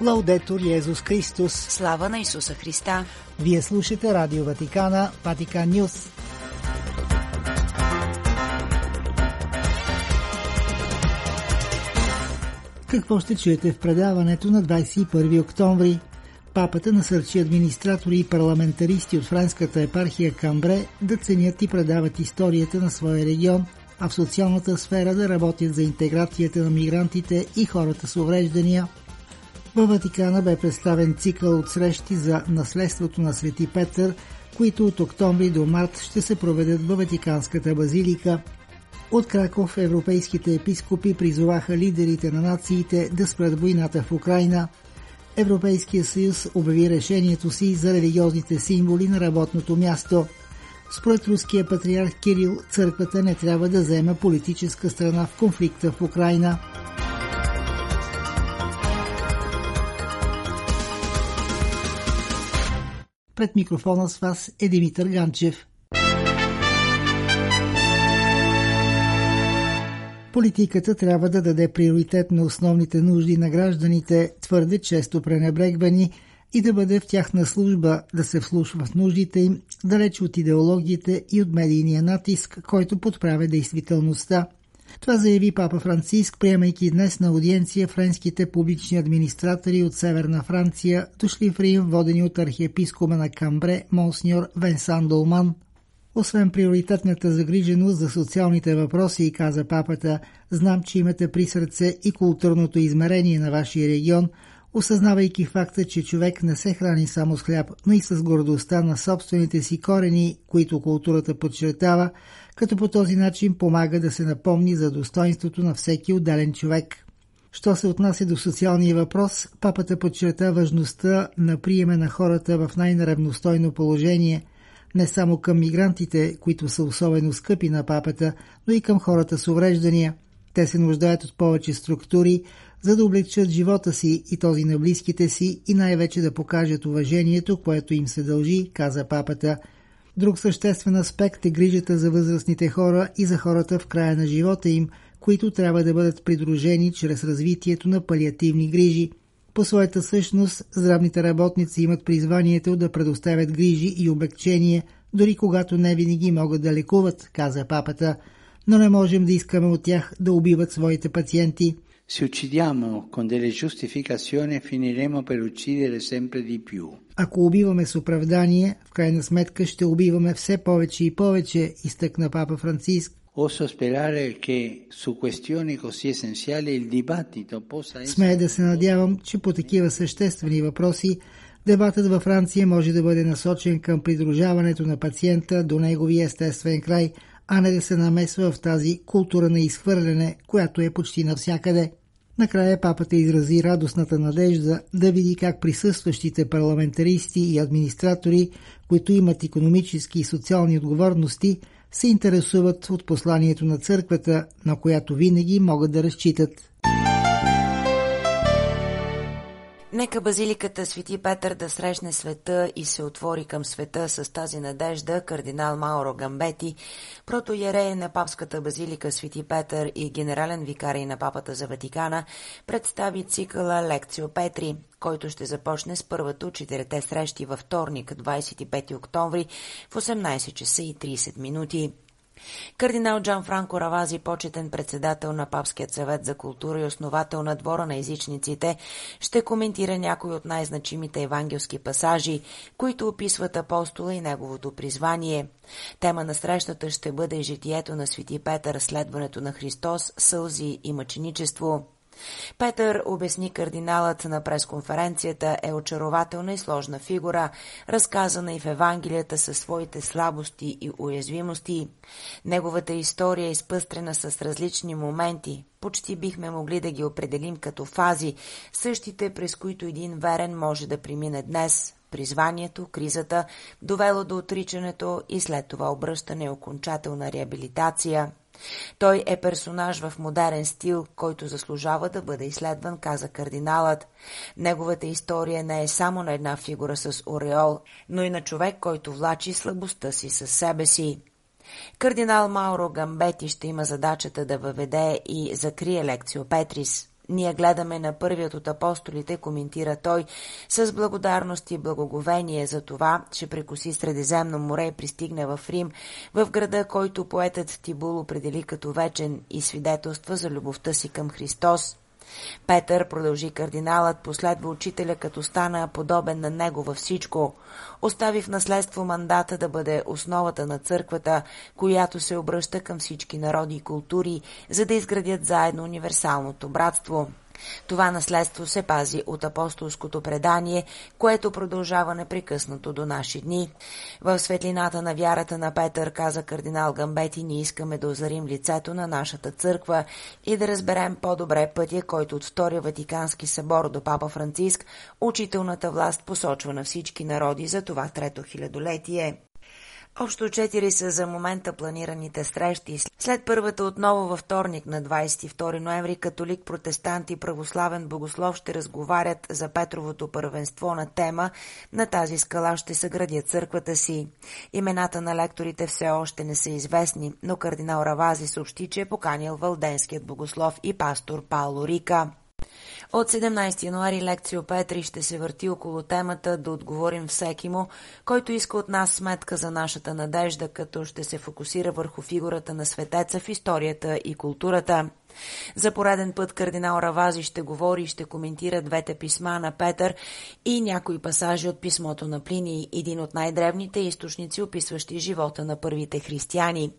Лаудетор Йезус Христос. Слава на Исуса Христа. Вие слушате Радио Ватикана, Ватикан Нюс. Какво ще чуете в предаването на 21 октомври? Папата насърчи администратори и парламентаристи от френската епархия Камбре да ценят и предават историята на своя регион, а в социалната сфера да работят за интеграцията на мигрантите и хората с увреждания. Във Ватикана бе представен цикъл от срещи за наследството на Свети Петър, които от октомври до март ще се проведат във Ватиканската базилика. От Краков европейските епископи призоваха лидерите на нациите да спрат войната в Украина. Европейския съюз обяви решението си за религиозните символи на работното място. Според руския патриарх Кирил, църквата не трябва да взема политическа страна в конфликта в Украина. Пред микрофона с вас е Димитър Ганчев. Политиката трябва да даде приоритет на основните нужди на гражданите, твърде често пренебрегвани, и да бъде в тяхна служба, да се вслушва в нуждите им, далеч от идеологиите и от медийния натиск, който подправя действителността. Това заяви папа Франциск, приемайки днес на аудиенция френските публични администратори от Северна Франция, дошли в Рим, водени от архиепискома на Камбре, монсеньор Венсан Долман. Освен приоритетната загриженост за социалните въпроси, каза папата, знам, че имате при сърце и културното измерение на вашия регион, осъзнавайки факта, че човек не се храни само с хляб, но и с гордостта на собствените си корени, които културата подчертава, като по този начин помага да се напомни за достоинството на всеки отделен човек. Що се отнася до социалния въпрос, папата подчерта важността на приеме на хората в най-неравностойно положение, не само към мигрантите, които са особено скъпи на папата, но и към хората с увреждания. Те се нуждаят от повече структури, за да облегчат живота си и този на близките си и най-вече да покажат уважението, което им се дължи, каза папата – Друг съществен аспект е грижата за възрастните хора и за хората в края на живота им, които трябва да бъдат придружени чрез развитието на палиативни грижи. По своята същност, здравните работници имат призванието да предоставят грижи и облегчение, дори когато не винаги могат да лекуват, каза папата, но не можем да искаме от тях да убиват своите пациенти – Se uccidiamo con delle giustificazioni finiremo per uccidere sempre di più. Ако убиваме с оправдание, в крайна сметка ще убиваме все повече и повече, изтъкна папа Франциск. Oso sperare che su questioni così essenziali il dibattito possa essere... Смея да се надявам, че по такива съществени въпроси дебатът във Франция може да бъде насочен към придружаването на пациента до неговия естествен край, а не да се намесва в тази култура на изхвърляне, която е почти навсякъде. Накрая папата изрази радостната надежда да види как присъстващите парламентаристи и администратори, които имат економически и социални отговорности, се интересуват от посланието на църквата, на която винаги могат да разчитат. Нека базиликата Свети Петър да срещне света и се отвори към света с тази надежда кардинал Мауро Гамбети, протоярея на папската базилика Свети Петър и генерален викарий на папата за Ватикана, представи цикъла Лекцио Петри, който ще започне с първата от четирите срещи във вторник, 25 октомври в 18 часа и 30 минути. Кардинал Джан Франко Равази, почетен председател на Папският съвет за култура и основател на двора на езичниците, ще коментира някои от най-значимите евангелски пасажи, които описват апостола и неговото призвание. Тема на срещата ще бъде житието на свети Петър, следването на Христос, сълзи и мъченичество. Петър, обясни кардиналът на пресконференцията, е очарователна и сложна фигура, разказана и в Евангелията със своите слабости и уязвимости. Неговата история е изпъстрена с различни моменти. Почти бихме могли да ги определим като фази, същите през които един верен може да премине днес, призванието, кризата, довело до отричането и след това обръщане и окончателна реабилитация – той е персонаж в модерен стил, който заслужава да бъде изследван, каза кардиналът. Неговата история не е само на една фигура с ореол, но и на човек, който влачи слабостта си със себе си. Кардинал Мауро Гамбети ще има задачата да въведе и закрие лекцио Петрис. Ние гледаме на първият от апостолите, коментира той, с благодарност и благоговение за това, че прекоси Средиземно море и пристигне в Рим, в града, който поетът Тибул определи като вечен и свидетелства за любовта си към Христос. Петър, продължи кардиналът, последва учителя, като стана подобен на него във всичко. Остави в наследство мандата да бъде основата на църквата, която се обръща към всички народи и култури, за да изградят заедно универсалното братство. Това наследство се пази от апостолското предание, което продължава непрекъснато до наши дни. В светлината на вярата на Петър, каза кардинал Гамбети, ние искаме да озарим лицето на нашата църква и да разберем по-добре пътя, който от Втория Ватикански събор до Папа Франциск, учителната власт посочва на всички народи за това трето хилядолетие. Общо четири са за момента планираните срещи. След първата отново във вторник на 22 ноември католик, протестант и православен богослов ще разговарят за Петровото първенство на тема на тази скала ще съградят църквата си. Имената на лекторите все още не са известни, но кардинал Равази съобщи, че е поканил валденският богослов и пастор Пауло Рика. От 17 януари лекцио Петри ще се върти около темата да отговорим всеки му, който иска от нас сметка за нашата надежда, като ще се фокусира върху фигурата на светеца в историята и културата. За пореден път кардинал Равази ще говори и ще коментира двете писма на Петър и някои пасажи от писмото на Плиний, един от най-древните източници, описващи живота на първите християни.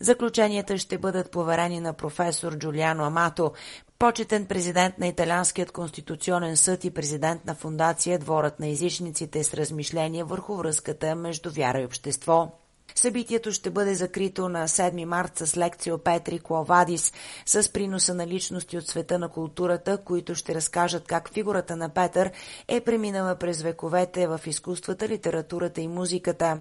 Заключенията ще бъдат поверени на професор Джулиано Амато, почетен президент на Италианският конституционен съд и президент на фундация Дворът на езичниците с размишления върху връзката между вяра и общество. Събитието ще бъде закрито на 7 март с лекция Петри Кловадис с приноса на личности от света на културата, които ще разкажат как фигурата на Петър е преминала през вековете в изкуствата, литературата и музиката.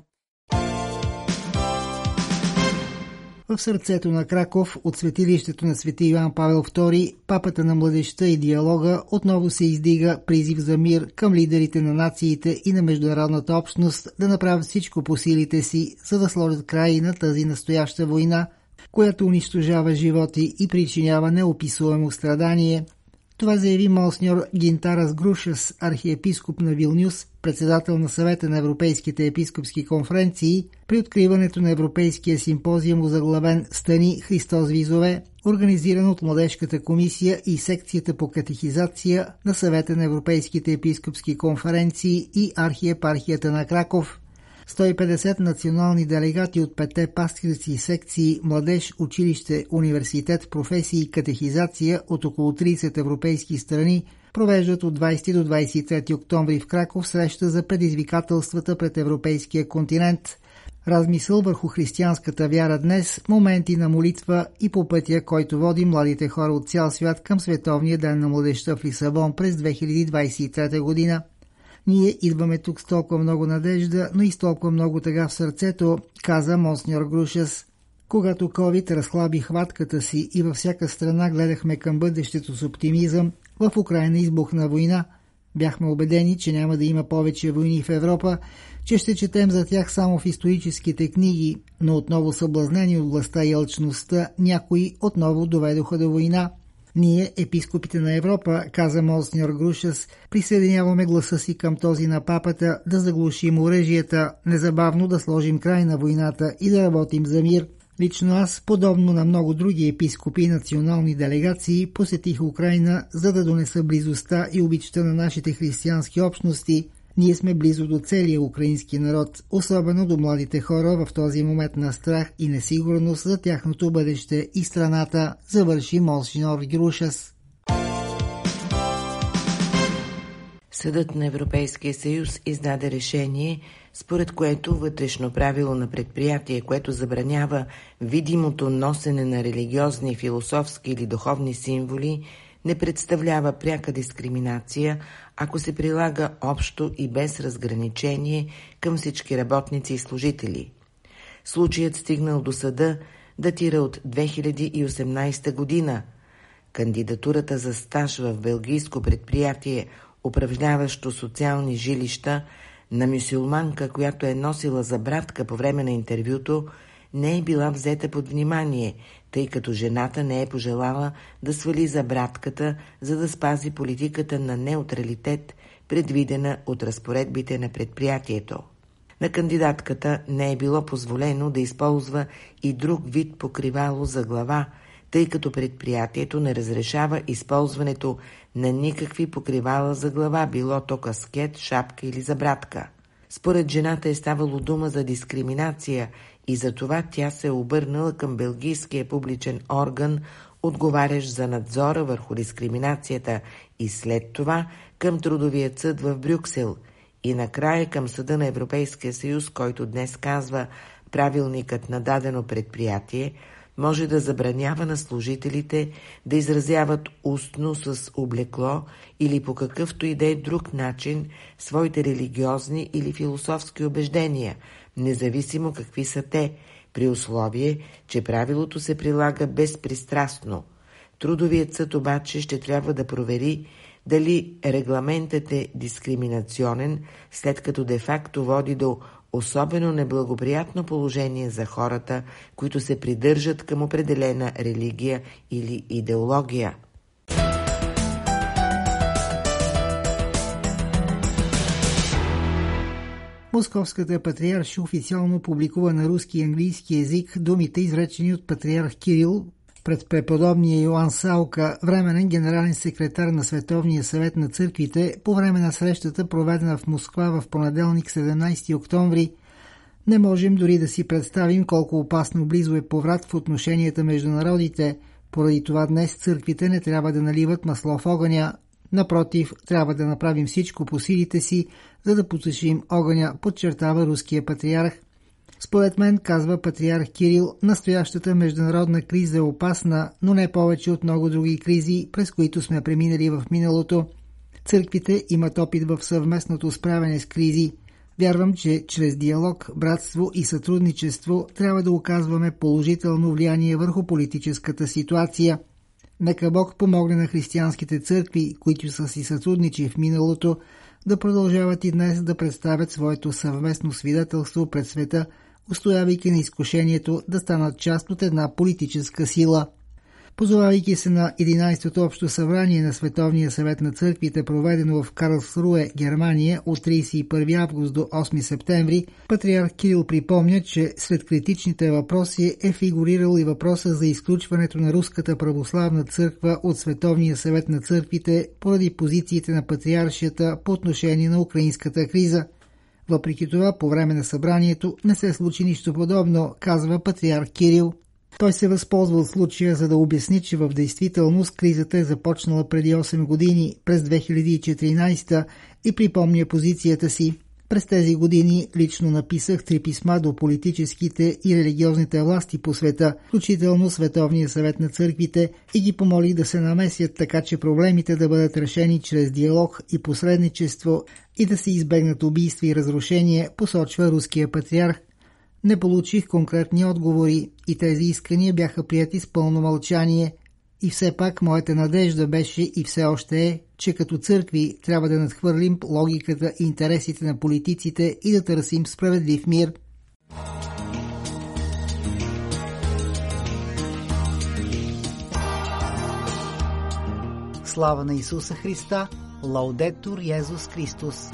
В сърцето на Краков, от светилището на свети Иван Павел II, папата на младеща и диалога, отново се издига призив за мир към лидерите на нациите и на международната общност да направят всичко по силите си, за да сложат край на тази настояща война, която унищожава животи и причинява неописуемо страдание – това заяви Монсньор Гинтарас Грушес, архиепископ на Вилнюс, председател на съвета на Европейските епископски конференции, при откриването на Европейския симпозиум заглавен Стани Христос Визове, организиран от Младежката комисия и секцията по катехизация на съвета на Европейските епископски конференции и архиепархията на Краков – 150 национални делегати от пете пастирски секции Младеж, училище, университет, професии и катехизация от около 30 европейски страни провеждат от 20 до 23 октомври в Краков среща за предизвикателствата пред европейския континент. Размисъл върху християнската вяра днес, моменти на молитва и по пътя, който води младите хора от цял свят към Световния ден на младеща в Лисабон през 2023 година. Ние идваме тук с толкова много надежда, но и с толкова много тъга в сърцето, каза Монсньор Грушес. Когато COVID разхлаби хватката си и във всяка страна гледахме към бъдещето с оптимизъм, в Украина избухна война. Бяхме убедени, че няма да има повече войни в Европа, че ще четем за тях само в историческите книги, но отново съблазнени от властта и алчността, някои отново доведоха до война. Ние, епископите на Европа, каза Молсньор Грушес, присъединяваме гласа си към този на папата да заглушим оръжията, незабавно да сложим край на войната и да работим за мир. Лично аз, подобно на много други епископи и национални делегации, посетих Украина, за да донеса близостта и обичта на нашите християнски общности – ние сме близо до целия украински народ, особено до младите хора в този момент на страх и несигурност за тяхното бъдеще и страната, завърши Молшинор Грушас. Съдът на Европейския съюз издаде решение, според което вътрешно правило на предприятие, което забранява видимото носене на религиозни, философски или духовни символи, не представлява пряка дискриминация, ако се прилага общо и без разграничение към всички работници и служители. Случаят стигнал до съда датира от 2018 година. Кандидатурата за стаж в белгийско предприятие, упражняващо социални жилища, на мюсюлманка, която е носила забратка по време на интервюто, не е била взета под внимание, тъй като жената не е пожелала да свали за братката, за да спази политиката на неутралитет, предвидена от разпоредбите на предприятието. На кандидатката не е било позволено да използва и друг вид покривало за глава, тъй като предприятието не разрешава използването на никакви покривала за глава, било то каскет, шапка или забратка. Според жената е ставало дума за дискриминация и за това тя се е обърнала към белгийския публичен орган, отговарящ за надзора върху дискриминацията и след това към трудовия съд в Брюксел и накрая към Съда на Европейския съюз, който днес казва правилникът на дадено предприятие – може да забранява на служителите да изразяват устно с облекло или по какъвто и да е друг начин своите религиозни или философски убеждения, независимо какви са те, при условие, че правилото се прилага безпристрастно. Трудовият съд обаче ще трябва да провери дали регламентът е дискриминационен, след като де-факто води до особено неблагоприятно положение за хората, които се придържат към определена религия или идеология. Московската патриарша официално публикува на руски и английски язик думите, изречени от патриарх Кирил пред преподобния Йоан Салка, временен генерален секретар на Световния съвет на църквите, по време на срещата, проведена в Москва в понеделник 17 октомври, не можем дори да си представим колко опасно близо е поврат в отношенията между народите. Поради това днес църквите не трябва да наливат масло в огъня. Напротив, трябва да направим всичко по силите си, за да потушим огъня, подчертава руския патриарх. Според мен, казва патриарх Кирил, настоящата международна криза е опасна, но не повече от много други кризи, през които сме преминали в миналото. Църквите имат опит в съвместното справяне с кризи. Вярвам, че чрез диалог, братство и сътрудничество трябва да оказваме положително влияние върху политическата ситуация. Нека Бог помогне на християнските църкви, които са си сътрудничи в миналото, да продължават и днес да представят своето съвместно свидетелство пред света – устоявайки на изкушението да станат част от една политическа сила. Позовавайки се на 11-то общо събрание на Световния съвет на църквите, проведено в Карлсруе, Германия от 31 август до 8 септември, патриарх Кирил припомня, че сред критичните въпроси е фигурирал и въпроса за изключването на Руската православна църква от Световния съвет на църквите поради позициите на патриаршията по отношение на украинската криза – въпреки това, по време на събранието не се случи нищо подобно, казва патриарх Кирил. Той се възползва от случая, за да обясни, че в действителност кризата е започнала преди 8 години, през 2014 и припомня позицията си. През тези години лично написах три писма до политическите и религиозните власти по света, включително Световния съвет на църквите, и ги помолих да се намесят така, че проблемите да бъдат решени чрез диалог и посредничество и да се избегнат убийства и разрушения, посочва руския патриарх. Не получих конкретни отговори и тези искания бяха прияти с пълно мълчание. И все пак моята надежда беше и все още е, че като църкви трябва да надхвърлим логиката и интересите на политиците и да търсим справедлив мир. Слава на Исуса Христа! Лаудетур Йезус Христос!